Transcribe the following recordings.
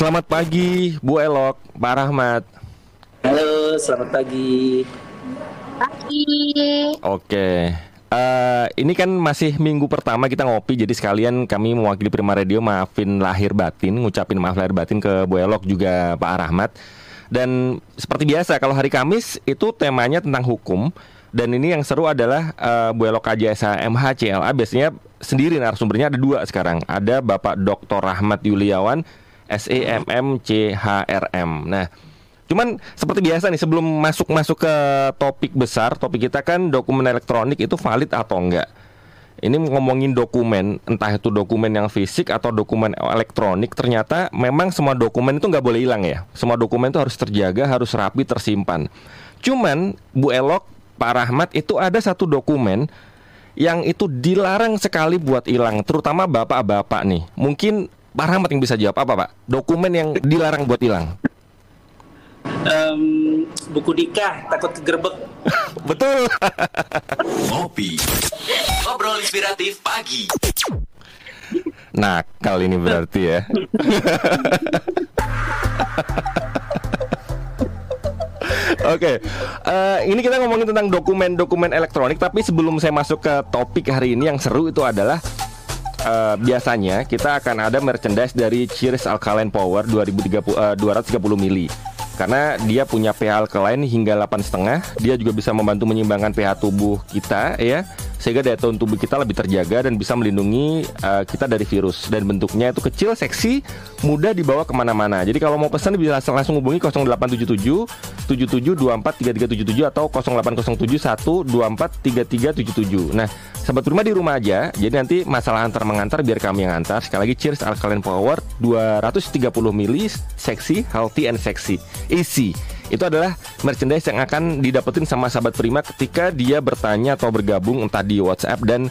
Selamat pagi Bu Elok, Pak Rahmat. Halo, selamat pagi. Pagi. Oke. Uh, ini kan masih minggu pertama kita ngopi, jadi sekalian kami mewakili Prima Radio maafin lahir batin, ngucapin maaf lahir batin ke Bu Elok juga Pak Rahmat. Dan seperti biasa kalau hari Kamis itu temanya tentang hukum dan ini yang seru adalah uh, Bu Elok KJSA MHCLA biasanya sendiri narasumbernya ada dua sekarang. Ada Bapak Dr. Rahmat Yuliawan SEMMCHRM. Nah, Cuman seperti biasa nih sebelum masuk masuk ke topik besar, topik kita kan dokumen elektronik itu valid atau enggak. Ini ngomongin dokumen, entah itu dokumen yang fisik atau dokumen elektronik, ternyata memang semua dokumen itu nggak boleh hilang ya. Semua dokumen itu harus terjaga, harus rapi, tersimpan. Cuman Bu Elok, Pak Rahmat itu ada satu dokumen yang itu dilarang sekali buat hilang, terutama bapak-bapak nih. Mungkin Pak Rahmat yang bisa jawab apa Pak? Dokumen yang dilarang buat hilang um, buku nikah takut kegerbek. Betul. Ngopi. Ngobrol inspiratif pagi. Nah, kali ini berarti ya. Oke, okay. uh, eh, ini kita ngomongin tentang dokumen-dokumen elektronik. Tapi sebelum saya masuk ke topik hari ini yang seru itu adalah uh, biasanya kita akan ada merchandise dari Cheers Alkaline Power 2030 uh, 230 mili. Karena dia punya pH alkaline hingga 8,5 dia juga bisa membantu menyeimbangkan pH tubuh kita ya sehingga daya tahan tubuh kita lebih terjaga dan bisa melindungi uh, kita dari virus dan bentuknya itu kecil seksi mudah dibawa ke mana-mana jadi kalau mau pesan bisa langsung hubungi 0877 77243377 atau 0807 1243377 nah Sahabat rumah di rumah aja. Jadi nanti masalah antar mengantar biar kami yang antar. Sekali lagi cheers Alkaline Power 230 mili seksi, healthy and sexy. Easy. Itu adalah merchandise yang akan didapetin sama sahabat Prima ketika dia bertanya atau bergabung entah di WhatsApp dan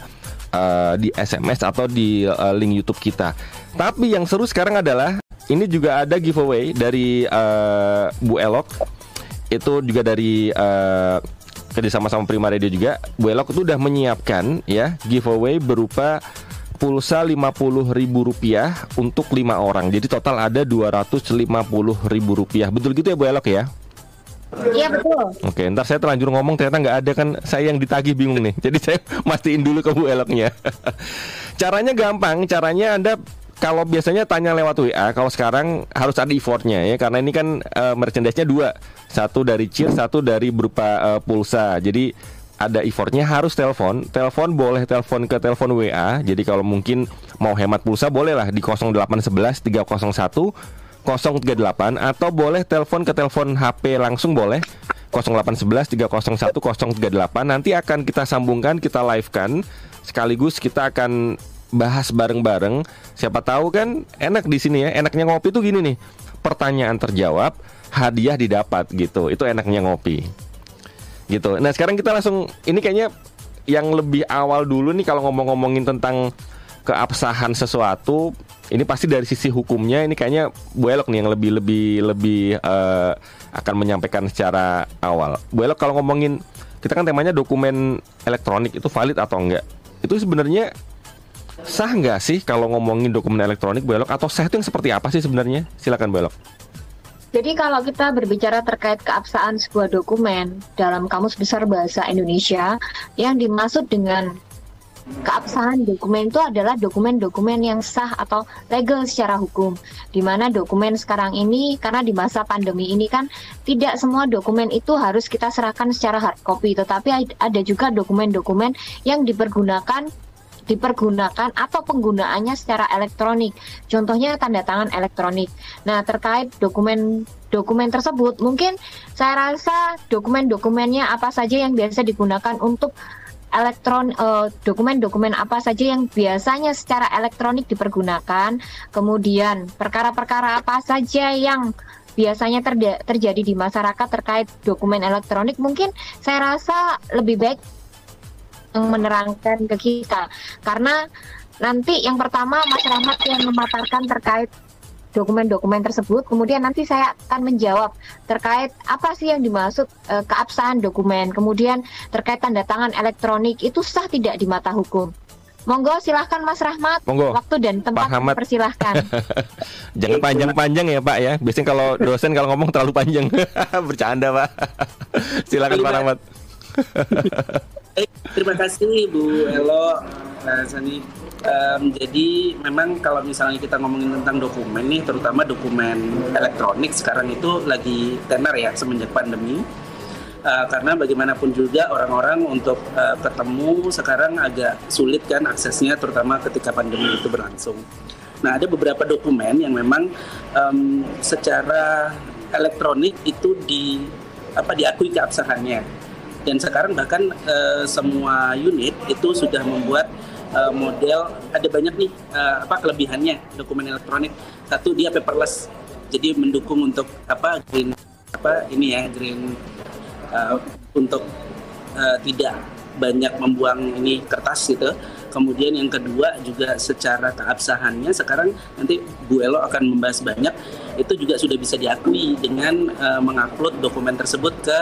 uh, di SMS atau di uh, link YouTube kita. Tapi yang seru sekarang adalah ini juga ada giveaway dari uh, Bu Elok. Itu juga dari uh, kerjasama sama Prima Radio juga, Bu Elok itu udah menyiapkan ya giveaway berupa pulsa ribu rupiah untuk lima orang. Jadi total ada ribu rupiah. Betul gitu ya Bu Elok ya? Iya betul. Oke, ntar saya terlanjur ngomong ternyata nggak ada kan saya yang ditagih bingung nih. Jadi saya mastiin dulu ke Bu Eloknya. caranya gampang, caranya Anda kalau biasanya tanya lewat WA, kalau sekarang harus ada effortnya ya karena ini kan uh, merchandise-nya dua, satu dari cheer, satu dari berupa uh, pulsa. Jadi ada effortnya harus telepon. Telepon boleh telepon ke telepon WA. Jadi kalau mungkin mau hemat pulsa bolehlah di 0811 301 038 atau boleh telepon ke telepon HP langsung boleh 0811 301 038 nanti akan kita sambungkan kita live kan sekaligus kita akan bahas bareng-bareng. Siapa tahu kan enak di sini ya. Enaknya ngopi tuh gini nih. Pertanyaan terjawab, hadiah didapat gitu. Itu enaknya ngopi. Gitu. Nah, sekarang kita langsung ini kayaknya yang lebih awal dulu nih kalau ngomong-ngomongin tentang keabsahan sesuatu, ini pasti dari sisi hukumnya ini kayaknya Bu Elok nih yang lebih lebih lebih uh, akan menyampaikan secara awal. Bu Elok kalau ngomongin kita kan temanya dokumen elektronik itu valid atau enggak? Itu sebenarnya Sah nggak sih kalau ngomongin dokumen elektronik belok atau sah itu yang seperti apa sih sebenarnya? Silakan belok. Jadi kalau kita berbicara terkait keabsahan sebuah dokumen dalam Kamus Besar Bahasa Indonesia, yang dimaksud dengan keabsahan dokumen itu adalah dokumen-dokumen yang sah atau legal secara hukum. Di mana dokumen sekarang ini karena di masa pandemi ini kan tidak semua dokumen itu harus kita serahkan secara hard copy, tetapi ada juga dokumen-dokumen yang dipergunakan dipergunakan atau penggunaannya secara elektronik. Contohnya tanda tangan elektronik. Nah, terkait dokumen dokumen tersebut, mungkin saya rasa dokumen-dokumennya apa saja yang biasa digunakan untuk elektron eh, dokumen-dokumen apa saja yang biasanya secara elektronik dipergunakan, kemudian perkara-perkara apa saja yang biasanya terjadi di masyarakat terkait dokumen elektronik mungkin saya rasa lebih baik menerangkan ke kita. Karena nanti yang pertama Mas Rahmat yang memaparkan terkait dokumen-dokumen tersebut kemudian nanti saya akan menjawab terkait apa sih yang dimaksud e, keabsahan dokumen kemudian terkait tanda tangan elektronik itu sah tidak di mata hukum Monggo silahkan Mas Rahmat. Monggo. Waktu dan tempat Pak Rahmat. persilahkan. Jangan panjang-panjang ya Pak ya. Biasanya kalau dosen kalau ngomong terlalu panjang. Bercanda Pak. Silakan Pak Rahmat. Terima kasih Bu Elo, Pak Sani. Em, jadi memang kalau misalnya kita ngomongin tentang dokumen nih, terutama dokumen elektronik sekarang itu lagi tenar ya semenjak pandemi. Eh, karena bagaimanapun juga orang-orang untuk eh, ketemu sekarang agak sulit kan aksesnya, terutama ketika pandemi itu berlangsung. Nah, ada beberapa dokumen yang memang em, secara elektronik itu di apa diakui keabsahannya dan sekarang bahkan eh, semua unit itu sudah membuat eh, model ada banyak nih eh, apa kelebihannya dokumen elektronik satu dia paperless jadi mendukung untuk apa green apa ini ya green eh, untuk eh, tidak banyak membuang ini kertas gitu. Kemudian yang kedua juga secara keabsahannya sekarang nanti Bu Elo akan membahas banyak itu juga sudah bisa diakui dengan eh, mengupload dokumen tersebut ke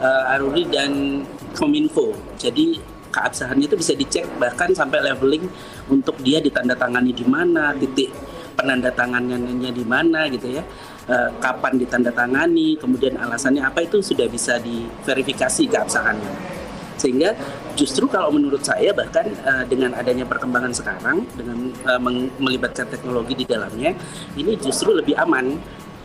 eh, Aruri dan Kominfo. Jadi keabsahannya itu bisa dicek bahkan sampai leveling untuk dia ditandatangani di mana, titik penandatanganannya di mana gitu ya. Eh, kapan ditandatangani, kemudian alasannya apa itu sudah bisa diverifikasi keabsahannya sehingga justru kalau menurut saya bahkan eh, dengan adanya perkembangan sekarang dengan meng- melibatkan teknologi di dalamnya ini justru lebih aman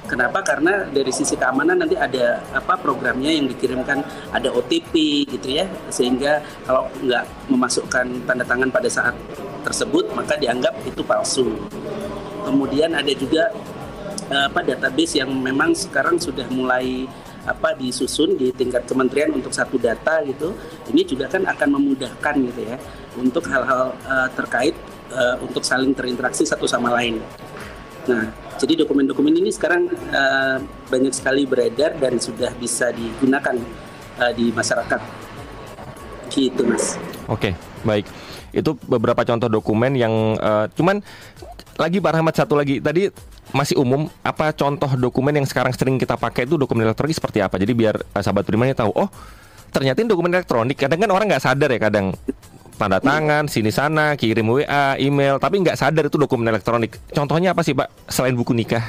Kenapa? Karena dari sisi keamanan nanti ada apa programnya yang dikirimkan ada OTP gitu ya, sehingga kalau nggak memasukkan tanda tangan pada saat tersebut maka dianggap itu palsu. Kemudian ada juga apa database yang memang sekarang sudah mulai apa disusun di tingkat kementerian untuk satu data gitu ini juga kan akan memudahkan gitu ya untuk hal-hal eh, terkait eh, untuk saling terinteraksi satu sama lain nah jadi dokumen-dokumen ini sekarang eh, banyak sekali beredar dan sudah bisa digunakan eh, di masyarakat gitu mas Oke, baik. Itu beberapa contoh dokumen yang eh, cuman lagi Pak Rahmat satu lagi tadi masih umum apa contoh dokumen yang sekarang sering kita pakai itu dokumen elektronik seperti apa? Jadi biar eh, sahabat Primanya tahu, oh ternyata ini dokumen elektronik. Kadang kan orang nggak sadar ya kadang tanda tangan sini sana kirim WA, email, tapi nggak sadar itu dokumen elektronik. Contohnya apa sih Pak selain buku nikah?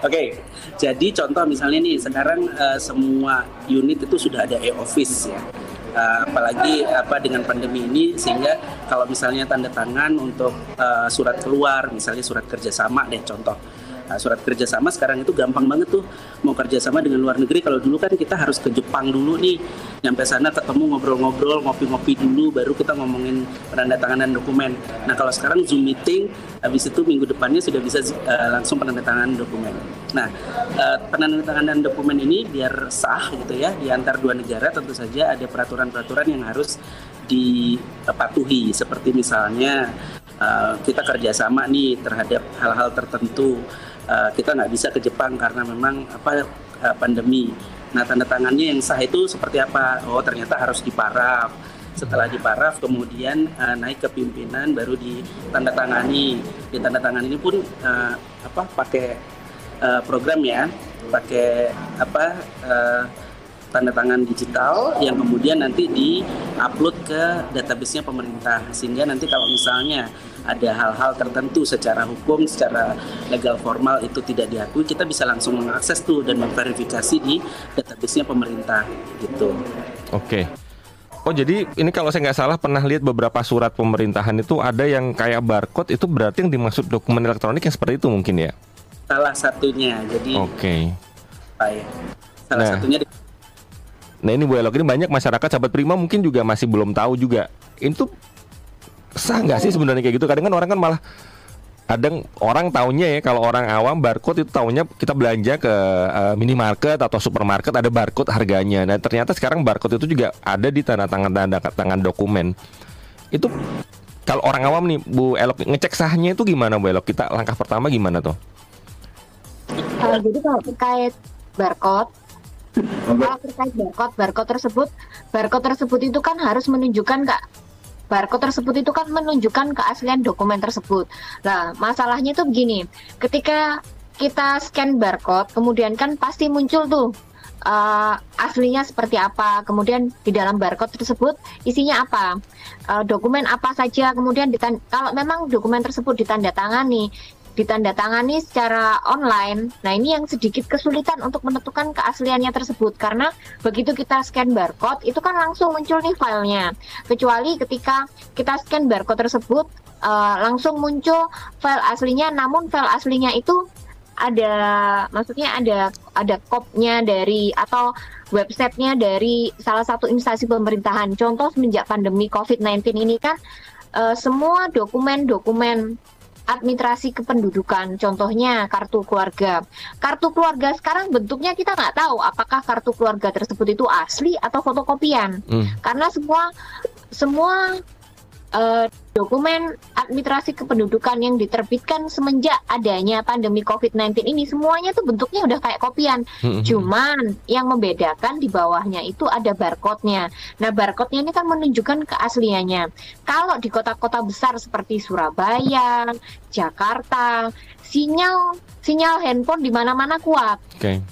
Oke, jadi contoh misalnya nih sekarang eh, semua unit itu sudah ada e-office ya. Eh, apalagi apa dengan pandemi ini sehingga kalau misalnya tanda tangan untuk eh, surat keluar, misalnya surat kerjasama deh contoh. Nah, surat kerjasama sekarang itu gampang banget tuh mau kerjasama dengan luar negeri. Kalau dulu kan kita harus ke Jepang dulu nih, nyampe sana ketemu ngobrol-ngobrol, ngopi-ngopi dulu, baru kita ngomongin penandatanganan dokumen. Nah kalau sekarang Zoom meeting, habis itu minggu depannya sudah bisa eh, langsung penandatanganan dokumen. Nah eh, penandatanganan dokumen ini biar sah gitu ya di antar dua negara tentu saja ada peraturan-peraturan yang harus dipatuhi seperti misalnya eh, kita kerjasama nih terhadap hal-hal tertentu Eh, kita nggak bisa ke Jepang karena memang apa eh, pandemi. Nah tanda tangannya yang sah itu seperti apa? Oh ternyata harus diparaf. Setelah diparaf kemudian eh, naik ke pimpinan baru ditandatangani. Ditandatangani ini pun eh, apa pakai eh, program ya, pakai apa tanda tangan digital yang kemudian nanti di-upload ke database-nya pemerintah sehingga nanti kalau misalnya ada hal-hal tertentu secara hukum, secara legal formal itu tidak diakui, kita bisa langsung mengakses tuh dan memverifikasi di database-nya pemerintah gitu. Oke. Oh jadi ini kalau saya nggak salah pernah lihat beberapa surat pemerintahan itu ada yang kayak barcode itu berarti yang dimaksud dokumen elektronik yang seperti itu mungkin ya? Salah satunya. Jadi Oke. ya? Salah Nah. satunya di- Nah ini Bu Elok ini banyak masyarakat sahabat Prima mungkin juga masih belum tahu juga. Ini tuh sah nggak sih sebenarnya kayak gitu? Kadang kan orang kan malah kadang orang taunya ya kalau orang awam barcode itu taunya kita belanja ke eh, minimarket atau supermarket ada barcode harganya. Nah ternyata sekarang barcode itu juga ada di tanda tangan tanda tangan dokumen. Itu kalau orang awam nih Bu Elok ngecek sahnya itu gimana Bu Elok? Kita langkah pertama gimana tuh? Eh, jadi kalau terkait barcode, kalau terkait barcode, barcode tersebut, barcode tersebut itu kan harus menunjukkan kak, barcode tersebut itu kan menunjukkan keaslian dokumen tersebut. Nah, masalahnya itu begini, ketika kita scan barcode, kemudian kan pasti muncul tuh uh, aslinya seperti apa, kemudian di dalam barcode tersebut isinya apa, uh, dokumen apa saja, kemudian kalau memang dokumen tersebut ditandatangani ditandatangani secara online. Nah, ini yang sedikit kesulitan untuk menentukan keasliannya tersebut karena begitu kita scan barcode itu kan langsung muncul nih filenya. Kecuali ketika kita scan barcode tersebut uh, langsung muncul file aslinya namun file aslinya itu ada maksudnya ada ada kopnya dari atau websitenya dari salah satu instansi pemerintahan. Contoh semenjak pandemi COVID-19 ini kan uh, semua dokumen-dokumen administrasi kependudukan, contohnya kartu keluarga. Kartu keluarga sekarang bentuknya kita nggak tahu apakah kartu keluarga tersebut itu asli atau fotokopian, hmm. karena semua semua uh, dokumen administrasi kependudukan yang diterbitkan semenjak adanya pandemi COVID-19 ini semuanya tuh bentuknya udah kayak kopian. Hmm. Cuman yang membedakan di bawahnya itu ada barcode-nya. Nah, barcode-nya ini kan menunjukkan keasliannya. Kalau di kota-kota besar seperti Surabaya, Jakarta, sinyal sinyal handphone di mana-mana kuat. Okay.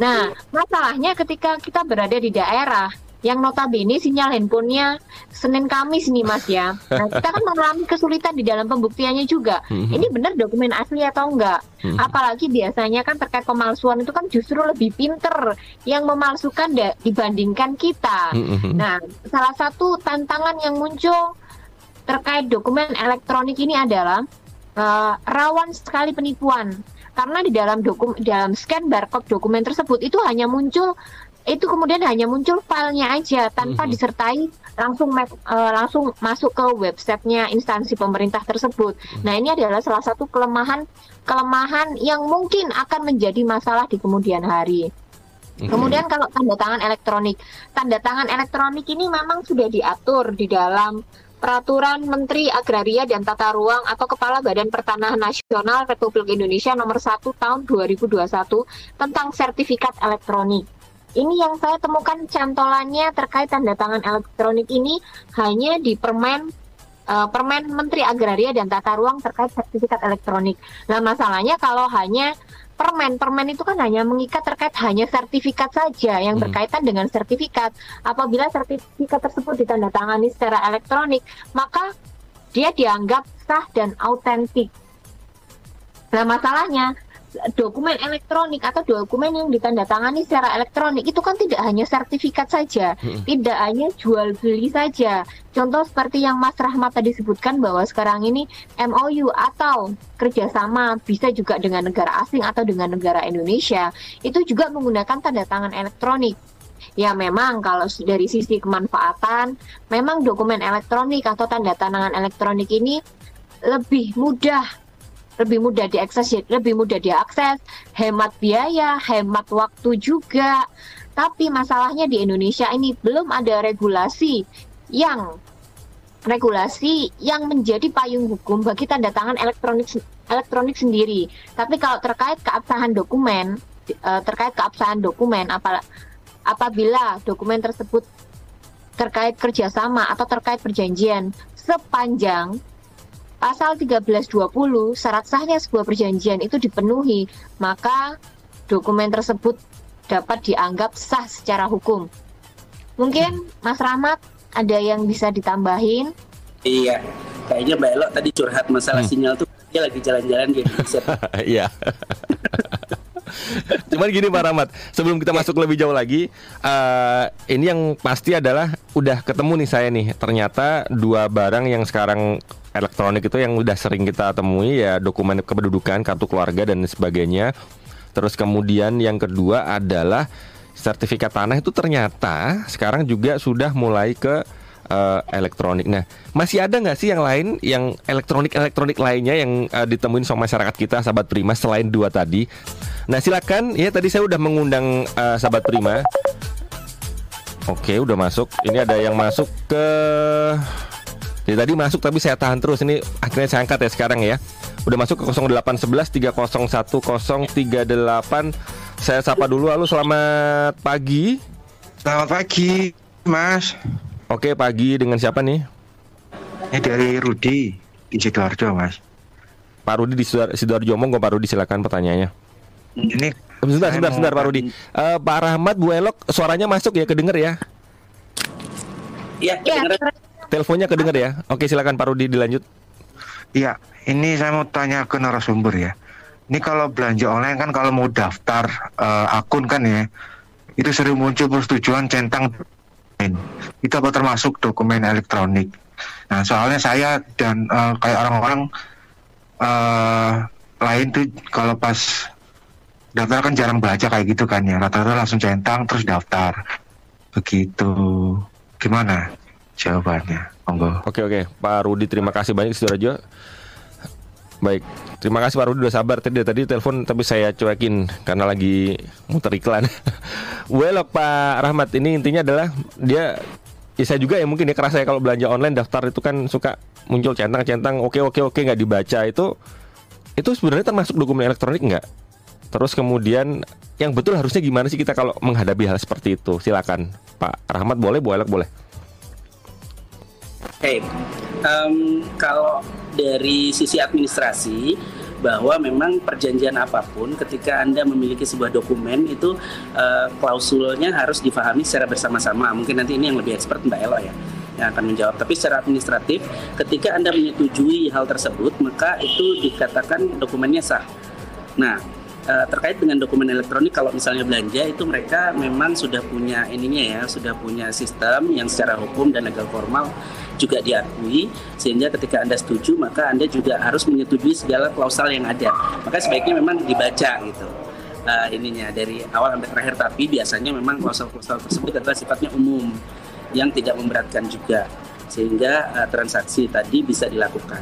Nah, masalahnya ketika kita berada di daerah yang notabene sinyal handphonenya Senin Kamis nih Mas ya. Nah, kita kan mengalami kesulitan di dalam pembuktiannya juga. Mm-hmm. Ini benar dokumen asli atau enggak? Mm-hmm. Apalagi biasanya kan terkait pemalsuan itu kan justru lebih pinter yang memalsukan dibandingkan kita. Mm-hmm. Nah, salah satu tantangan yang muncul terkait dokumen elektronik ini adalah uh, rawan sekali penipuan karena di dalam dokumen dalam scan barcode dokumen tersebut itu hanya muncul itu kemudian hanya muncul filenya aja tanpa mm-hmm. disertai langsung uh, langsung masuk ke websitenya instansi pemerintah tersebut. Mm-hmm. Nah ini adalah salah satu kelemahan kelemahan yang mungkin akan menjadi masalah di kemudian hari. Mm-hmm. Kemudian kalau tanda tangan elektronik, tanda tangan elektronik ini memang sudah diatur di dalam Peraturan Menteri Agraria dan Tata Ruang atau Kepala Badan Pertanahan Nasional Republik Indonesia nomor 1 tahun 2021 tentang sertifikat elektronik. Ini yang saya temukan cantolannya terkait tanda tangan elektronik ini hanya di Permen uh, Permen Menteri Agraria dan Tata Ruang terkait sertifikat elektronik. Nah, masalahnya kalau hanya permen, permen itu kan hanya mengikat terkait hanya sertifikat saja yang hmm. berkaitan dengan sertifikat. Apabila sertifikat tersebut ditandatangani secara elektronik, maka dia dianggap sah dan autentik. Nah, masalahnya dokumen elektronik atau dokumen yang ditandatangani secara elektronik itu kan tidak hanya sertifikat saja, hmm. tidak hanya jual beli saja. Contoh seperti yang Mas Rahmat tadi sebutkan bahwa sekarang ini MOU atau kerjasama bisa juga dengan negara asing atau dengan negara Indonesia itu juga menggunakan tanda tangan elektronik. Ya memang kalau dari sisi kemanfaatan, memang dokumen elektronik atau tanda tangan elektronik ini lebih mudah lebih mudah diakses, lebih mudah diakses, hemat biaya, hemat waktu juga. Tapi masalahnya di Indonesia ini belum ada regulasi yang regulasi yang menjadi payung hukum bagi tanda tangan elektronik elektronik sendiri. Tapi kalau terkait keabsahan dokumen, eh, terkait keabsahan dokumen, apabila dokumen tersebut terkait kerjasama atau terkait perjanjian sepanjang pasal 1320 syarat sahnya sebuah perjanjian itu dipenuhi, maka dokumen tersebut dapat dianggap sah secara hukum. Mungkin Mas Rahmat ada yang bisa ditambahin? Iya, kayaknya Mbak Elo tadi curhat masalah hmm. sinyal tuh dia lagi jalan-jalan di Indonesia. Iya. Cuman gini Pak Rahmat, sebelum kita masuk lebih jauh lagi, uh, ini yang pasti adalah udah ketemu nih saya nih. Ternyata dua barang yang sekarang elektronik itu yang udah sering kita temui ya dokumen kependudukan, kartu keluarga dan sebagainya. Terus kemudian yang kedua adalah sertifikat tanah itu ternyata sekarang juga sudah mulai ke uh, elektronik. Nah, masih ada nggak sih yang lain, yang elektronik elektronik lainnya yang uh, ditemuin sama masyarakat kita, sahabat Prima selain dua tadi? Nah, silakan. Ya, tadi saya udah mengundang uh, sahabat Prima. Oke, udah masuk. Ini ada yang masuk ke jadi tadi masuk tapi saya tahan terus ini akhirnya saya angkat ya sekarang ya. Udah masuk ke 0811 301 038. Saya sapa dulu halo selamat pagi. Selamat pagi, Mas. Oke, pagi dengan siapa nih? Ini dari Rudi di Sidoarjo, Mas. Pak Rudi di Sidoarjo, monggo Pak Rudi silakan pertanyaannya. Ini Sebentar, sebentar, sebentar Pak Rudi. Eh, Pak Rahmat, Bu Elok, suaranya masuk ya, kedenger ya? Iya, Ya. Teleponnya kedenger ya? Oke, silakan Pak Rudi dilanjut. Iya, ini saya mau tanya ke narasumber ya. Ini kalau belanja online kan kalau mau daftar eh, akun kan ya, itu sering muncul persetujuan centang. Itu apa termasuk dokumen elektronik? Nah, soalnya saya dan eh, kayak orang-orang eh, lain tuh kalau pas daftar kan jarang baca kayak gitu kan ya. Rata-rata langsung centang terus daftar. Begitu. Gimana jawabannya? Monggo. Oke, oke. Pak Rudi, terima kasih banyak Sidoarjo. Baik, terima kasih Pak Rudi udah sabar tadi tadi telepon tapi saya cuekin karena lagi muter iklan. Bu Elok, Pak Rahmat ini intinya adalah dia ya saya juga ya mungkin ya kerasa ya kalau belanja online daftar itu kan suka muncul centang-centang oke oke oke nggak dibaca itu itu sebenarnya termasuk dokumen elektronik nggak? Terus kemudian yang betul harusnya gimana sih kita kalau menghadapi hal seperti itu? Silakan Pak Rahmat boleh, Elok boleh. Oke, em, kalau dari sisi administrasi bahwa memang perjanjian apa pun ketika anda memiliki sebuah dokumen itu eh, klausulnya harus difahami secara bersama-sama. Mungkin nanti ini yang lebih expert Mbak Elo ya yang akan menjawab. Tapi secara administratif, ketika anda menyetujui hal tersebut, maka itu dikatakan dokumennya sah. Nah, eh, terkait dengan dokumen elektronik kalau misalnya belanja itu mereka memang sudah punya ininya ya, sudah punya sistem yang secara hukum dan legal formal juga diakui sehingga ketika Anda setuju maka Anda juga harus menyetujui segala klausal yang ada. Maka sebaiknya memang dibaca gitu. eh, ininya dari awal sampai terakhir tapi biasanya memang klausal-klausal tersebut adalah sifatnya umum yang tidak memberatkan juga sehingga eh, transaksi tadi bisa dilakukan.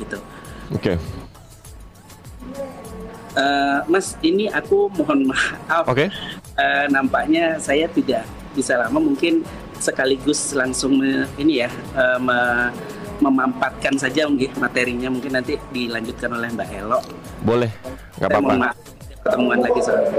Gitu. Oke. Eh, mas, ini aku mohon maaf. Oke. Eh, nampaknya saya tidak bisa lama. Mungkin sekaligus langsung me- ini ya eh, me- memampatkan saja mungkin materinya. Mungkin nanti dilanjutkan oleh Mbak Elo. Boleh, nggak apa-apa. maaf, Ketemuan lagi soalnya.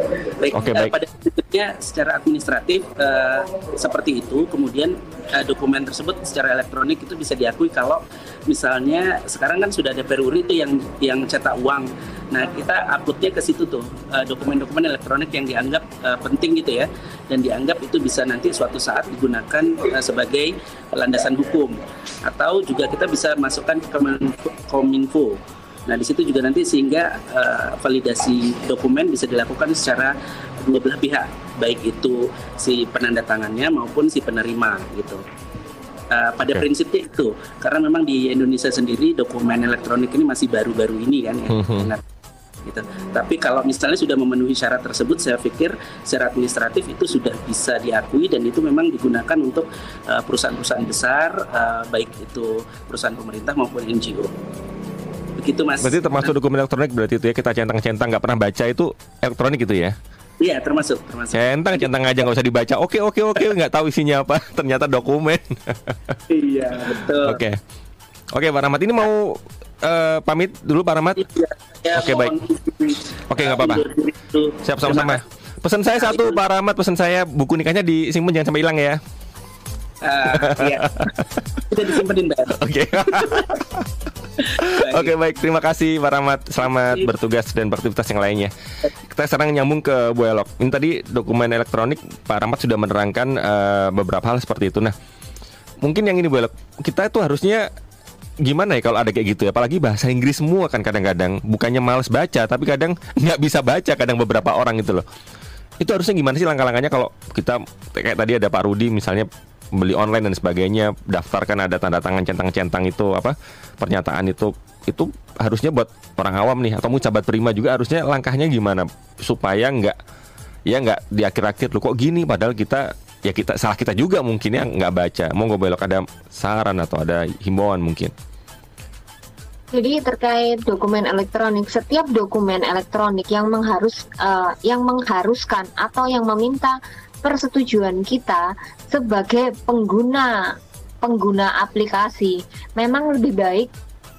Baik, Oke, eh, baik. pada prinsipnya secara administratif eh, seperti itu. Kemudian eh, dokumen tersebut secara elektronik itu bisa diakui kalau misalnya sekarang kan sudah ada peruri itu yang yang cetak uang. Nah kita uploadnya ke situ tuh eh, dokumen-dokumen elektronik yang dianggap eh, penting gitu ya dan dianggap itu bisa nanti suatu saat digunakan eh, sebagai landasan hukum atau juga kita bisa masukkan ke. Kominfo. Nah, di situ juga nanti sehingga eh, validasi dokumen bisa dilakukan secara dua belah pihak, baik itu si penanda tangannya maupun si penerima gitu. Eh, pada Oke. prinsipnya itu, karena memang di Indonesia sendiri dokumen elektronik ini masih baru-baru ini kan ya. Mhm. Ingat, gitu. Tapi kalau misalnya sudah memenuhi syarat tersebut, saya pikir secara administratif itu sudah bisa diakui dan itu memang digunakan untuk eh, perusahaan-perusahaan besar, eh, baik itu perusahaan pemerintah maupun NGO. Begitu mas. Berarti termasuk dokumen elektronik berarti itu ya kita centang-centang nggak pernah baca itu elektronik itu ya? Iya termasuk termasuk. Centang centang aja nggak usah dibaca. Oke oke oke nggak tahu isinya apa. Ternyata dokumen. Iya betul. Oke oke Pak Rahmat ini mau eh, pamit dulu Pak Rahmat. Iya, ya, Oke, mohon baik. Oke, uh, nggak apa-apa. Siap sama-sama. Pesan saya satu Pak Rahmat pesan saya buku nikahnya disimpan jangan sampai hilang ya. Ah, iya. Disimpenin mbak. Oke. Oke baik terima kasih Pak Rahmat Selamat bertugas dan beraktivitas yang lainnya Kita sekarang nyambung ke Bu Elok Ini tadi dokumen elektronik Pak Rahmat sudah menerangkan eh, beberapa hal seperti itu Nah mungkin yang ini Bu Elok Kita itu harusnya gimana ya kalau ada kayak gitu ya? Apalagi bahasa Inggris semua kan kadang-kadang. Bukannya males baca Tapi kadang nggak bisa baca kadang beberapa orang itu loh. Itu harusnya gimana sih langkah-langkahnya kalau kita kayak tadi ada Pak Rudi misalnya beli online dan sebagainya daftarkan ada tanda tangan centang-centang itu apa pernyataan itu itu harusnya buat orang awam nih atau mucabat prima juga harusnya langkahnya gimana supaya nggak ya nggak di akhir-akhir lu kok gini? Padahal kita ya kita salah kita juga mungkin ya nggak baca. Gue belok ada saran atau ada himbauan mungkin. Jadi terkait dokumen elektronik, setiap dokumen elektronik yang mengharus eh, yang mengharuskan atau yang meminta persetujuan kita sebagai pengguna pengguna aplikasi memang lebih baik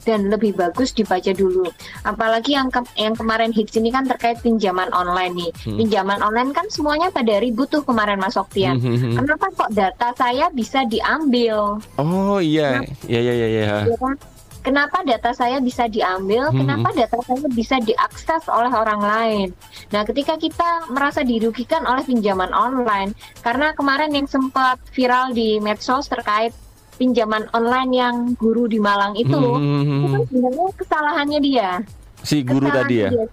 dan lebih bagus dibaca dulu. Apalagi yang ke- yang kemarin hits ini kan terkait pinjaman online nih. Hmm. Pinjaman online kan semuanya pada ribut tuh kemarin Mas Oktian. Hmm. Kenapa kok data saya bisa diambil? oh iya iya iya iya iya. ya kan? kenapa data saya bisa diambil, Hmm. kenapa data saya bisa diakses oleh orang lain. Nah, ketika kita merasa dirugikan oleh pinjaman online, karena kemarin yang sempat viral di medsos terkait pinjaman online yang guru di Malang itu, Hmm. itu kan sebenarnya kesalahannya dia. Si guru Kesalahan tadi ya. dia.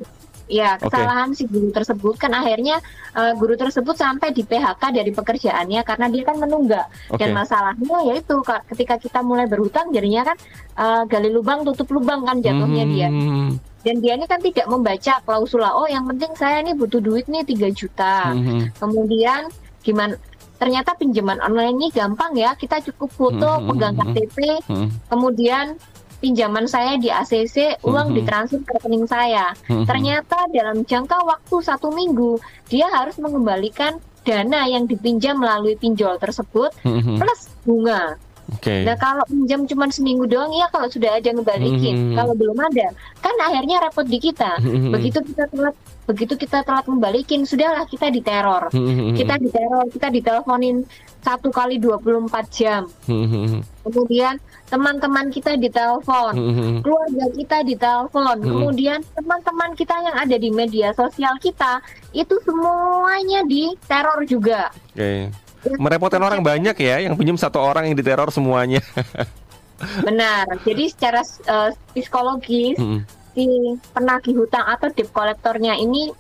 Ya, kesalahan si guru tersebut kan akhirnya eh, guru tersebut sampai di PHK dari pekerjaannya karena dia kan menunggak. Oke. Dan masalahnya yaitu ketika kita mulai berhutang jadinya kan eh, gali lubang tutup lubang kan jatuhnya dia. Hmm. Dan dia ini kan tidak membaca klausula. Oh, yang penting saya ini butuh duit nih 3 juta. Hmm. Kemudian gimana ternyata pinjaman online ini gampang ya. Kita cukup foto, Hmm. pegang KTP, Hmm. kemudian pinjaman saya di ACC, uang Mhm. ditransfer ke rekening saya. Hmm. Ternyata dalam jangka waktu satu minggu, dia harus mengembalikan dana yang dipinjam melalui pinjol tersebut Hmm. plus bunga. Oke. Nah kalau pinjam cuma seminggu doang ya kalau sudah ada ngebalikin, Mhm. kalau belum ada kan akhirnya repot di kita. Hmm. Begitu kita telat, begitu kita telat membalikin, sudahlah kita diteror. Hmm. Kita diteror, kita diteleponin satu kali 24 jam. Hmm. Kemudian teman-teman kita ditelepon, Hmm. keluarga kita ditelepon, Hmm. kemudian teman-teman kita yang ada di media sosial kita itu semuanya diteror juga. Oke. Merepotkan orang banyak ya yang pinjam satu orang yang diteror semuanya. Benar. Jadi secara eh, psikologis Hmm. Si penagih hutang atau debt kolektornya ini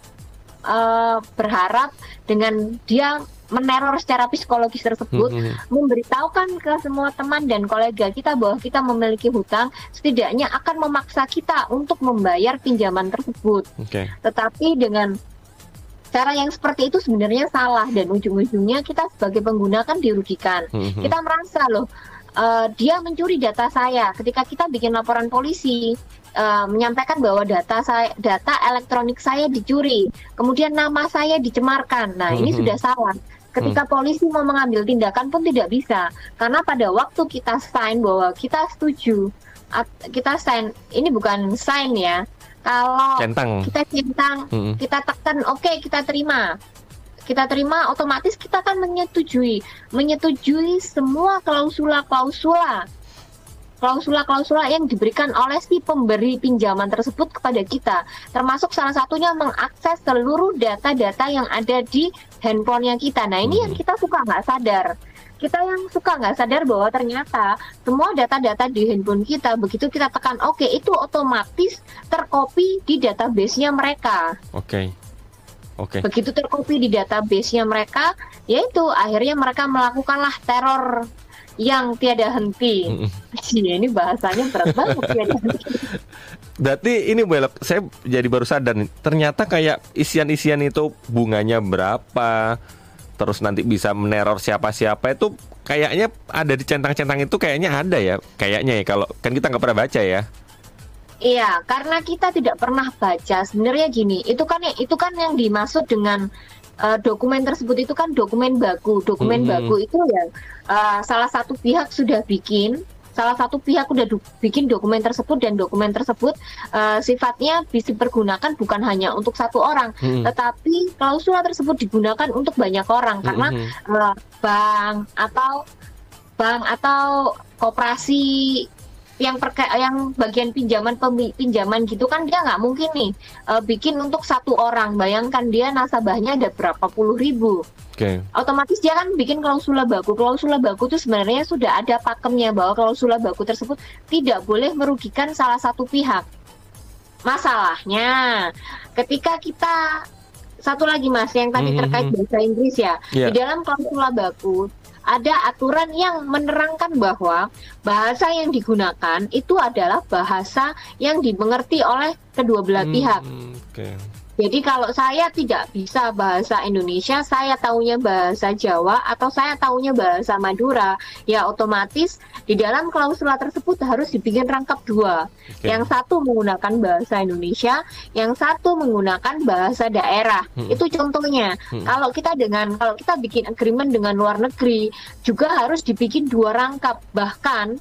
eh, berharap dengan dia meneror secara psikologis tersebut Hmm. memberitahukan ke semua teman dan kolega kita bahwa kita memiliki hutang setidaknya akan memaksa kita untuk membayar pinjaman tersebut. Oke. Tetapi dengan cara yang seperti itu sebenarnya salah dan ujung-ujungnya kita sebagai pengguna kan dirugikan. Hmm. Kita merasa loh eh, dia mencuri data saya ketika kita bikin laporan polisi eh, menyampaikan bahwa data saya data elektronik saya dicuri, kemudian nama saya dicemarkan. Nah, ini Mhm. sudah salah. Ketika polisi mau mengambil tindakan pun tidak bisa karena pada waktu kita sign bahwa kita setuju kita sign ini bukan sign ya. Kalau Centang. kita centang, Hmm. kita tekan oke kita terima kita terima otomatis kita akan menyetujui menyetujui semua klausula-klausula klausula-klausula yang diberikan oleh si pemberi pinjaman tersebut kepada kita termasuk salah satunya mengakses seluruh data-data yang ada di handphonenya kita nah ini yang Hmm. kita suka nggak sadar kita yang suka nggak sadar bahwa ternyata semua data-data di handphone kita begitu kita tekan oke itu otomatis terkopi di database-nya mereka Oke. Oke. begitu terkopi di database-nya mereka, yaitu akhirnya mereka melakukanlah teror yang tiada henti. Iya, ini bahasanya berat banget tiada henti. Berarti ini Bu Ella, saya jadi baru sadar nih. Ternyata kayak isian-isian itu bunganya berapa, terus nanti bisa meneror siapa-siapa itu kayaknya ada di centang-centang itu kayaknya ada ya. Kayaknya ya kalau kan kita nggak pernah baca ya. Iya, karena kita tidak pernah baca. Sebenarnya gini, itu kan yang itu kan yang dimaksud dengan eh, dokumen tersebut itu kan dokumen baku. Dokumen Mhm. baku itu ya eh, salah satu pihak sudah bikin, salah satu pihak udah du- bikin dokumen tersebut dan dokumen tersebut eh, sifatnya bisa dipergunakan bukan hanya untuk satu orang, Mm-mm. tetapi klausula tersebut digunakan untuk banyak orang karena Mm-mm. eh, bank atau bank atau koperasi yang perka yang bagian pinjaman pinjaman gitu kan dia nggak mungkin nih eh, bikin untuk satu orang bayangkan dia nasabahnya ada berapa puluh ribu Oke. otomatis dia kan bikin klausula baku klausula baku itu sebenarnya sudah ada pakemnya bahwa klausula baku tersebut tidak boleh merugikan salah satu pihak masalahnya ketika kita satu lagi mas yang tadi Mhm. terkait bahasa Inggris ya Iya. di dalam klausula baku ada aturan yang menerangkan bahwa bahasa yang digunakan itu adalah bahasa yang dimengerti oleh kedua belah pihak. Hmm, Oke. Jadi kalau saya tidak bisa bahasa Indonesia, saya taunya bahasa Jawa atau saya taunya bahasa Madura, ya otomatis di dalam klausula tersebut harus dibikin rangkap dua. Oke. Yang satu menggunakan bahasa Indonesia, yang satu menggunakan bahasa daerah. Hmm. Itu contohnya. Hmm. Kalau kita dengan kalau kita bikin agreement dengan luar negeri juga harus dibikin dua rangkap. Bahkan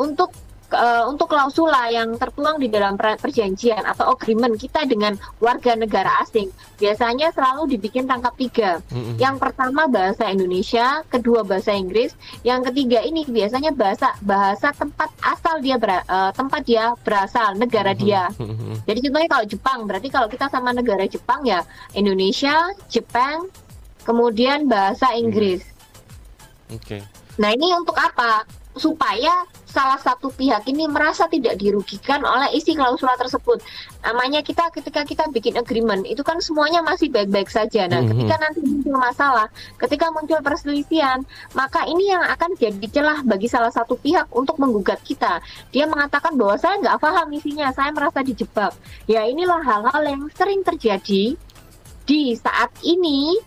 untuk eh, untuk klausula yang tertuang di dalam per- perjanjian atau agreement kita dengan warga negara asing biasanya selalu dibikin tangkap tiga. Mm-mm. Yang pertama bahasa Indonesia, kedua bahasa Inggris, yang ketiga ini biasanya bahasa bahasa tempat asal dia bera- eh, tempat dia berasal negara dia. Mm-mm. Jadi contohnya kalau Jepang, berarti kalau kita sama negara Jepang ya Indonesia, Jepang, kemudian bahasa Inggris. Oke. Nah ini untuk apa? Supaya salah satu pihak ini merasa tidak dirugikan oleh isi klausula tersebut. Namanya kita ketika kita bikin agreement itu kan semuanya masih baik-baik saja. Nah Mhm. ketika nanti muncul masalah, ketika muncul perselisihan, maka ini yang akan jadi celah bagi salah satu pihak untuk menggugat kita. Dia mengatakan bahwa saya nggak paham isinya, saya merasa dijebak. Ya inilah hal-hal yang sering terjadi di saat ini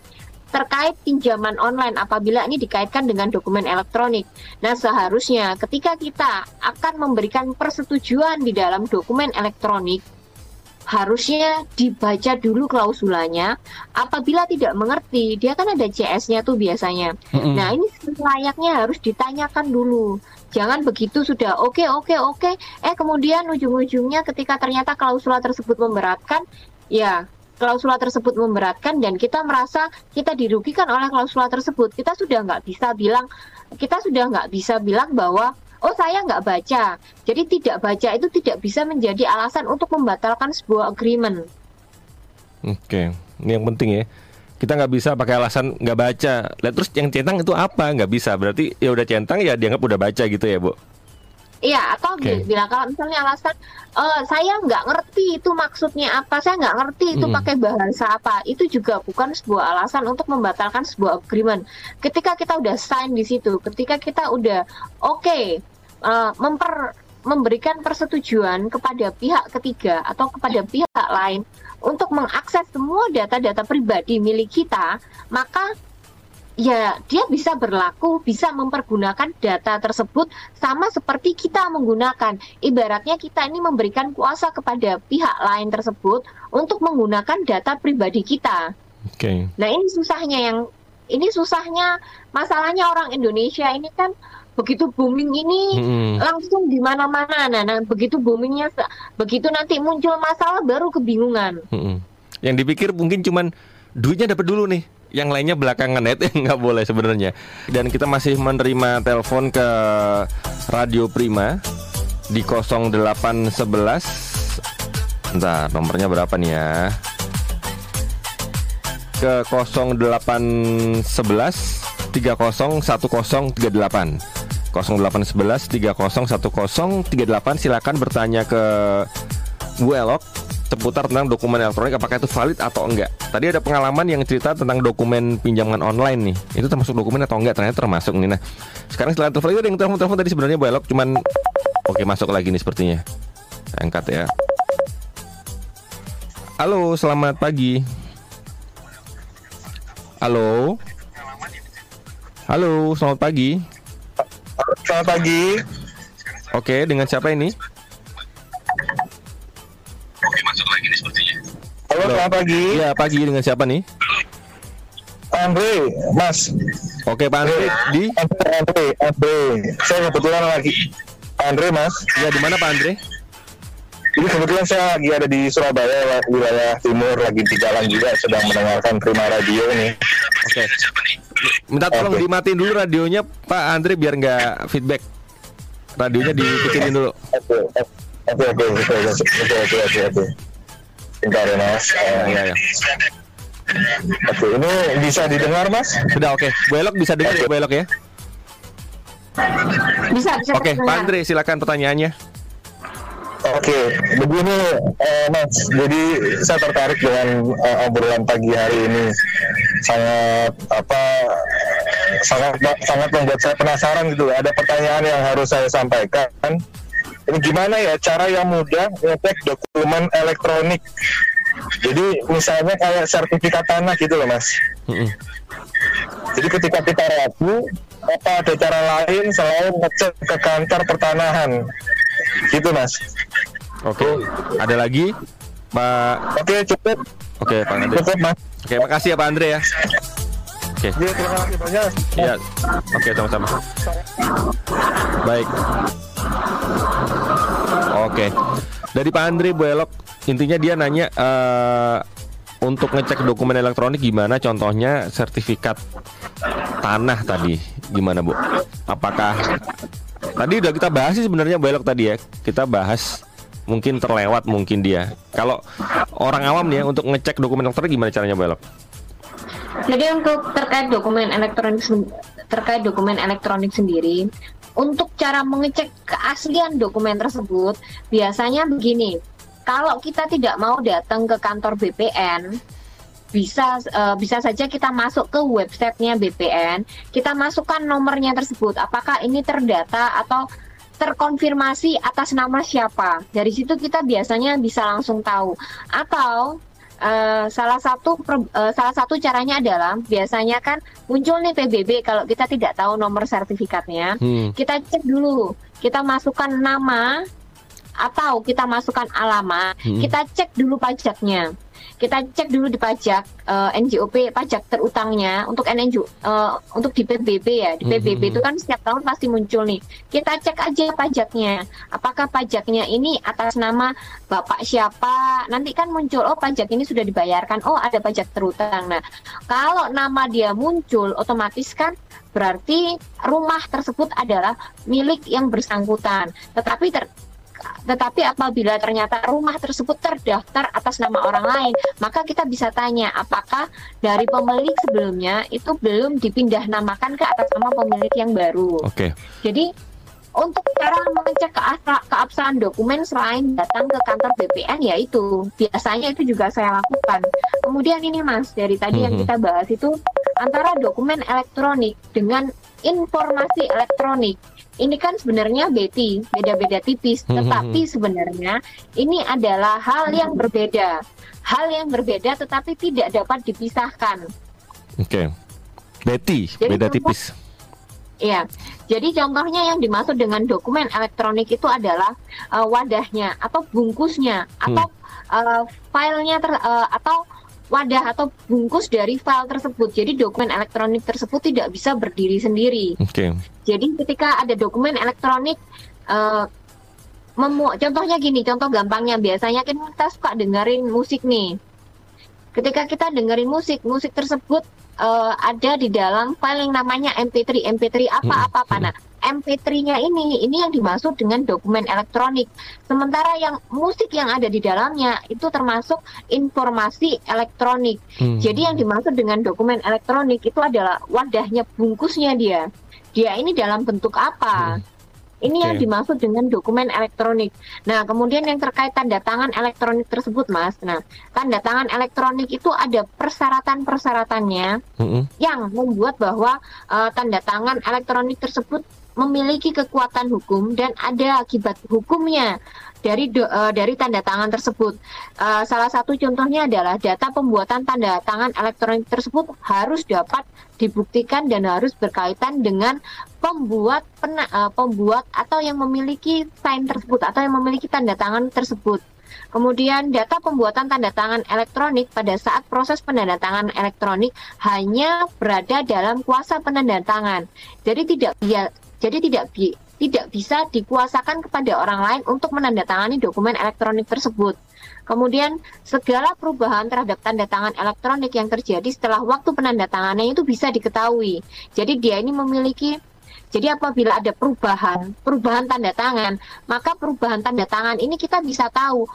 terkait pinjaman online apabila ini dikaitkan dengan dokumen elektronik. Nah, seharusnya ketika kita akan memberikan persetujuan di dalam dokumen elektronik, harusnya dibaca dulu klausulanya. Apabila tidak mengerti, dia kan ada CS-nya tuh biasanya. Mm-mm. Nah, ini layaknya harus ditanyakan dulu. Jangan begitu sudah oke oke oke, eh kemudian ujung-ujungnya ketika ternyata klausula tersebut memberatkan, ya klausula tersebut memberatkan dan kita merasa kita dirugikan oleh klausula tersebut. Kita sudah nggak bisa bilang, kita sudah nggak bisa bilang bahwa oh saya nggak baca. Jadi tidak baca itu tidak bisa menjadi alasan untuk membatalkan sebuah agreement. Oke, ini yang penting ya. Kita nggak bisa pakai alasan nggak baca. Lah terus yang centang itu apa? Nggak bisa. Berarti ya udah centang ya dianggap udah baca gitu ya, Bu. Iya, atau bi- bilang kalau misalnya alasan eh saya nggak ngerti itu maksudnya apa, saya nggak ngerti itu Mm. pakai bahasa apa, itu juga bukan sebuah alasan untuk membatalkan sebuah agreement. Ketika kita udah sign di situ, ketika kita udah oke eh, memper memberikan persetujuan kepada pihak ketiga atau kepada pihak lain untuk mengakses semua data-data pribadi milik kita, maka ya dia bisa berlaku, bisa mempergunakan data tersebut sama seperti kita menggunakan. Ibaratnya kita ini memberikan kuasa kepada pihak lain tersebut untuk menggunakan data pribadi kita. Oke. Nah, ini susahnya yang ini susahnya masalahnya orang Indonesia ini kan begitu booming ini Mm-mm. langsung di mana-mana. Nah, nah, begitu boomingnya begitu nanti muncul masalah baru kebingungan. Mm-mm. Yang dipikir mungkin cuman duitnya dapat dulu nih. Yang lainnya belakangan net nggak boleh sebenarnya. Dan kita masih menerima telepon ke Radio Prima di 0811. Bentar, nomornya berapa nih ya? Ke 0811 301038. 0811 301038 silakan bertanya ke Bu Elok seputar tentang dokumen elektronik apakah itu valid atau enggak. Tadi ada pengalaman yang cerita tentang dokumen pinjaman online nih. Itu termasuk dokumen atau enggak? Ternyata termasuk nih. Nah, sekarang setelah telepon itu ada yang telepon-telepon tadi sebenarnya Bu Elok cuman oke masuk lagi nih sepertinya. Saya angkat ya. Halo, selamat pagi. Halo. Halo, selamat pagi. Selamat pagi. Oke, dengan siapa ini? Halo, selamat pagi. Iya pagi dengan siapa nih? Andre, Mas. Oke, Pak Andre iya. di Andre, Andre, Andre. Saya kebetulan lagi Andre, Mas. Iya, di mana Pak Andre? Jadi kebetulan saya lagi ada di Surabaya, wilayah timur, lagi di jalan juga sedang mendengarkan Prima Radio ini. Oke. Okay. Minta tolong okay. dimatiin dulu radionya Pak Andre biar nggak feedback. Radionya dipikirin dulu. Oke, Oke, oke, oke, oke, oke, oke. Bentar ya, Mas. Ya, Eh, ya, ya. Oke, ini bisa didengar, Mas? Sudah oke. Bu Elok bisa dengar ya Bu Elok ya? Bisa bisa Oke, Pak terdengar. Andre silakan pertanyaannya. Oke, begini eh, Mas. Jadi saya tertarik dengan eh, obrolan pagi hari ini. Sangat apa? Sangat sangat membuat saya penasaran gitu. Ada pertanyaan yang harus saya sampaikan. Ini gimana ya cara yang mudah ngecek dokumen elektronik? Jadi misalnya kayak sertifikat tanah gitu loh, Mas. Jadi ketika kita ragu, apa ada cara lain selain ngecek ke kantor pertanahan? Gitu, Mas. Oke. Ada lagi Pak Oke, cukup. Oke, Pak Andre. Cukup, Mas. Oke, makasih ya Pak Andre ya. Oke. Ya, terima kasih banyak. Iya. Oke, sama-sama. Baik. Oke. Dari Pak Andre Bu Elok, intinya dia nanya eh, untuk ngecek dokumen elektronik gimana contohnya sertifikat tanah tadi gimana Bu? Apakah tadi udah kita bahas sih sebenarnya Bu Elok tadi ya. Kita bahas mungkin terlewat mungkin dia. Kalau orang awam nih ya untuk ngecek dokumen elektronik gimana caranya Bu Elok? Jadi untuk terkait dokumen elektronik terkait dokumen elektronik sendiri, untuk cara mengecek keaslian dokumen tersebut biasanya begini. Kalau kita tidak mau datang ke kantor BPN, bisa eh, bisa saja kita masuk ke websitenya BPN, kita masukkan nomornya tersebut. Apakah ini terdata atau terkonfirmasi atas nama siapa? Dari situ kita biasanya bisa langsung tahu. Atau eh, salah satu eh, salah satu caranya adalah biasanya kan muncul nih PBB kalau kita tidak tahu nomor sertifikatnya, Hmm. kita cek dulu, kita masukkan nama atau kita masukkan alamat, Hmm. kita cek dulu pajaknya. Kita cek dulu di pajak eh, NJOP pajak terutangnya untuk NNJ eh, untuk di PBB ya. Di PBB hmm, itu kan setiap tahun pasti muncul nih. Kita cek aja pajaknya. Apakah pajaknya ini atas nama Bapak siapa? Nanti kan muncul oh pajak ini sudah dibayarkan. Oh, ada pajak terutang. Nah, kalau nama dia muncul otomatis kan berarti rumah tersebut adalah milik yang bersangkutan. Tetapi ter- tetapi apabila ternyata rumah tersebut terdaftar atas nama orang lain, maka kita bisa tanya apakah dari pemilik sebelumnya itu belum dipindah namakan ke atas nama pemilik yang baru. Oke. Jadi untuk cara mengecek keabsahan dokumen selain datang ke kantor BPN yaitu biasanya itu juga saya lakukan. Kemudian ini Mas dari tadi yang Mhm. kita bahas itu antara dokumen elektronik dengan informasi elektronik. Ini kan sebenarnya Betty beda-beda tipis, Mhm. tetapi sebenarnya ini adalah hal yang berbeda. Hal yang berbeda tetapi tidak dapat dipisahkan. Oke. Betty, Jadi beda contoh- tipis. Iya, jadi contohnya yang dimaksud dengan dokumen elektronik itu adalah eh, wadahnya atau bungkusnya atau eh, filenya ter- eh, atau wadah atau bungkus dari file tersebut. Jadi dokumen elektronik tersebut tidak bisa berdiri sendiri. Oke. Jadi ketika ada dokumen elektronik, eh, memu- contohnya gini, contoh gampangnya biasanya kan kita suka dengerin musik nih. Ketika kita dengerin musik, musik tersebut eh, ada di dalam file yang namanya MP3, MP3 apa apa apa. Hmm, Nah, MP3-nya ini, ini yang dimaksud dengan dokumen elektronik. Sementara yang musik yang ada di dalamnya itu termasuk informasi elektronik. Hmm. Jadi yang dimaksud dengan dokumen elektronik itu adalah wadahnya bungkusnya dia. Dia ini dalam bentuk apa? Ini yang dimaksud dengan dokumen elektronik. Nah, kemudian yang terkait tanda tangan elektronik tersebut, Mas. Nah, tanda tangan elektronik itu ada persyaratan-persyaratannya Mm-mm. yang membuat bahwa eh, tanda tangan elektronik tersebut memiliki kekuatan hukum dan ada akibat hukumnya dari do- eh, dari tanda tangan tersebut. Eh, salah satu contohnya adalah data pembuatan tanda tangan elektronik tersebut harus dapat dibuktikan dan harus berkaitan dengan pembuat pena- eh, pembuat atau yang memiliki sign tersebut atau yang memiliki tanda tangan tersebut. Kemudian data pembuatan tanda tangan elektronik pada saat proses penandatangan elektronik hanya berada dalam kuasa penandatangan. Jadi tidak jadi tidak bi- tidak bisa dikuasakan kepada orang lain untuk menandatangani dokumen elektronik tersebut. Kemudian segala perubahan terhadap tanda tangan elektronik yang terjadi setelah waktu penandatangannya itu bisa diketahui. Jadi dia ini memiliki jadi apabila ada perubahan, perubahan tanda tangan, maka perubahan tanda tangan ini kita bisa tahu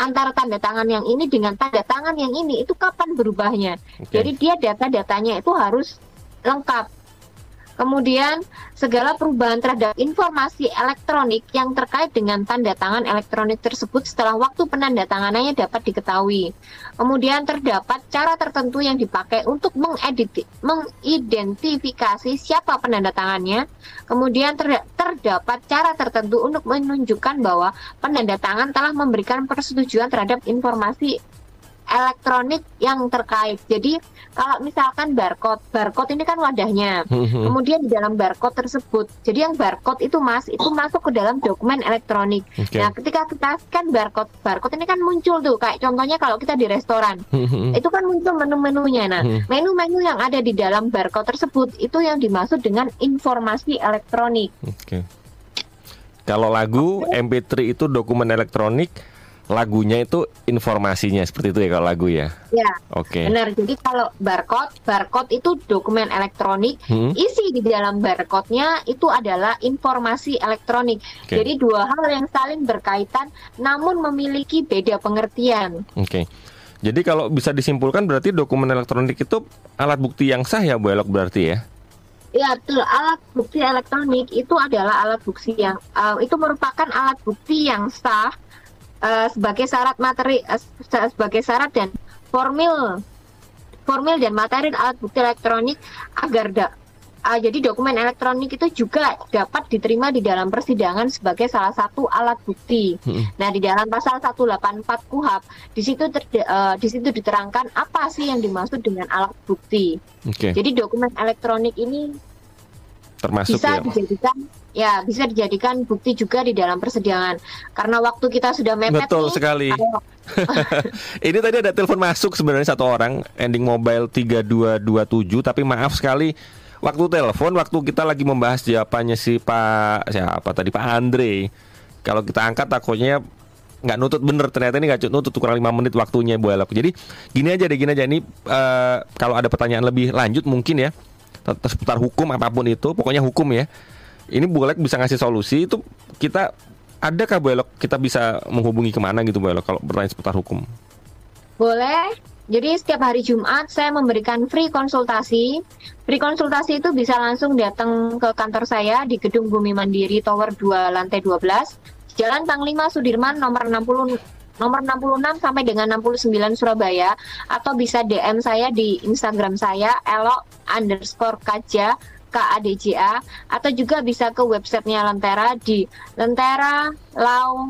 antara tanda tangan yang ini dengan tanda tangan yang ini itu kapan berubahnya. Oke. Jadi dia data-datanya itu harus lengkap. Kemudian segala perubahan terhadap informasi elektronik yang terkait dengan tanda tangan elektronik tersebut setelah waktu penandatanganannya dapat diketahui. Kemudian terdapat cara tertentu yang dipakai untuk mengedit, mengidentifikasi siapa penanda tangannya. Kemudian ter- terdapat cara tertentu untuk menunjukkan bahwa penanda tangan telah memberikan persetujuan terhadap informasi elektronik yang terkait. Jadi kalau misalkan barcode, barcode ini kan wadahnya. Mm-mm. Kemudian di dalam barcode tersebut, jadi yang barcode itu mas, itu masuk ke dalam dokumen elektronik. Oke. Nah, ketika kita scan barcode, barcode ini kan muncul tuh, kayak contohnya kalau kita di restoran, Mm-mm. itu kan muncul menu-menunya. Nah, Hmm. menu-menu yang ada di dalam barcode tersebut itu yang dimaksud dengan informasi elektronik. Oke. Kalau lagu MP3 itu dokumen elektronik, lagunya itu informasinya seperti itu ya kalau lagu ya. Ya, Oke. benar. Jadi kalau barcode, barcode itu dokumen elektronik. Hmm. Isi di dalam barcode-nya itu adalah informasi elektronik. Oke. Jadi dua hal yang saling berkaitan namun memiliki beda pengertian. Oke. Jadi kalau bisa disimpulkan berarti dokumen elektronik itu alat bukti yang sah ya Bu Elok berarti ya. Ya, betul. Alat bukti elektronik itu adalah alat bukti yang uh, itu merupakan alat bukti yang sah uh, sebagai syarat materi uh, se- sebagai syarat dan formil formil dan materi alat bukti elektronik agar da, uh, jadi dokumen elektronik itu juga dapat diterima di dalam persidangan sebagai salah satu alat bukti. Mm-mm. Nah, di dalam pasal 184 KUHP di situ terde- uh, di situ diterangkan apa sih yang dimaksud dengan alat bukti. Oke. Jadi dokumen elektronik ini Termasuk bisa ya. dijadikan ya bisa dijadikan bukti juga di dalam persidangan. Karena waktu kita sudah mepet Betul nih. sekali. Ini tadi ada telepon masuk sebenarnya satu orang ending mobile 3227 tapi maaf sekali waktu telepon waktu kita lagi membahas jawabannya si Pak siapa tadi Pak Andre. Kalau kita angkat takutnya nggak nutut bener ternyata ini nggak nutut kurang lima menit waktunya Bu Elok. Jadi gini aja deh gini aja ini eh, kalau ada pertanyaan lebih lanjut mungkin ya seputar hukum apa pun itu pokoknya hukum ya. Ini Elok bisa ngasih solusi itu kita adakah Bu Elok kita bisa menghubungi ke mana gitu Bu Elok kalau bertanya seputar hukum? boleh. Jadi setiap hari Jumat saya memberikan free konsultasi. Free konsultasi itu bisa langsung datang ke kantor saya di Gedung Bumi Mandiri Tower 2 lantai 12, Jalan Panglima Sudirman nomor 60 nomor 66 sampai dengan 69 Surabaya atau bisa DM saya di Instagram saya elok underscore kaja KADJA atau juga bisa ke websitenya Lentera di lentera lau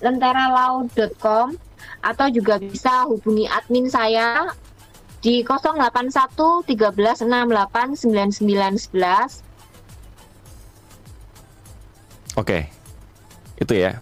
lenteralau.com atau juga bisa hubungi admin saya di 081 13 68 99 11 Oke, itu ya.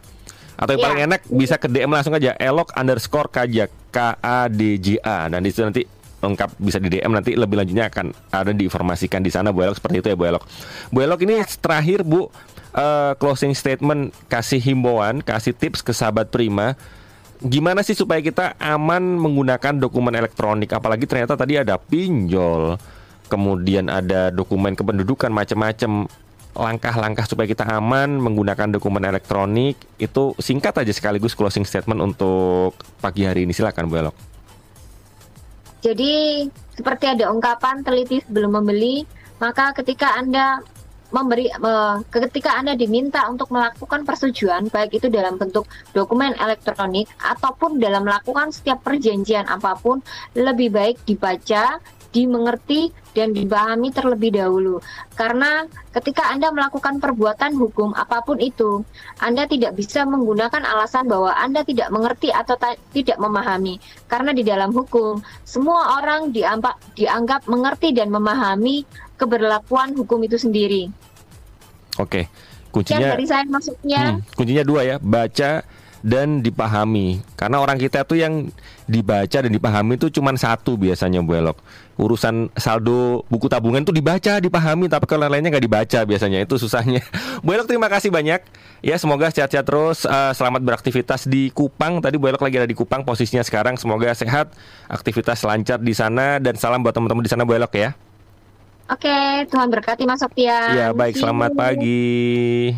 Atau yang Iya. paling enak bisa ke DM langsung aja elok underscore kajak K A D J A dan di situ nanti lengkap bisa di DM nanti lebih lanjutnya akan ada diinformasikan di sana Bu Elok seperti itu ya Bu Elok. Bu Elok ini terakhir Bu eh, closing statement kasih himbauan, kasih tips ke sahabat Prima gimana sih supaya kita aman menggunakan dokumen elektronik apalagi ternyata tadi ada pinjol kemudian ada dokumen kependudukan macam-macam langkah-langkah supaya kita aman menggunakan dokumen elektronik itu singkat aja sekaligus closing statement untuk pagi hari ini silakan Bu Elok. Jadi seperti ada ungkapan teliti sebelum membeli, maka ketika Anda memberi eh, ketika Anda diminta untuk melakukan persetujuan baik itu dalam bentuk dokumen elektronik ataupun dalam melakukan setiap perjanjian apa pun lebih baik dibaca, dimengerti dan dipahami terlebih dahulu. Karena ketika Anda melakukan perbuatan hukum apa pun itu, Anda tidak bisa menggunakan alasan bahwa Anda tidak mengerti atau ta- tidak memahami. Karena di dalam hukum, semua orang diampa- dianggap mengerti dan memahami keberlakuan hukum itu sendiri. Oke. Kuncinya dari saya maksudnya, Hmm, kuncinya dua ya, baca dan dipahami. Karena orang kita tuh yang dibaca dan dipahami itu cuma satu biasanya Bu Elok. Urusan saldo buku tabungan tuh dibaca, dipahami, tapi kalau lainnya nggak dibaca biasanya itu susahnya. Bu Elok terima kasih banyak. Ya semoga sehat-sehat terus. eh, selamat beraktivitas di Kupang. Tadi Bu Elok lagi ada di Kupang posisinya sekarang. Semoga sehat, aktivitas lancar di sana dan salam buat teman-teman di sana Bu Elok ya. oke, Tuhan berkati Mas Sofyan. Ya baik, selamat pagi.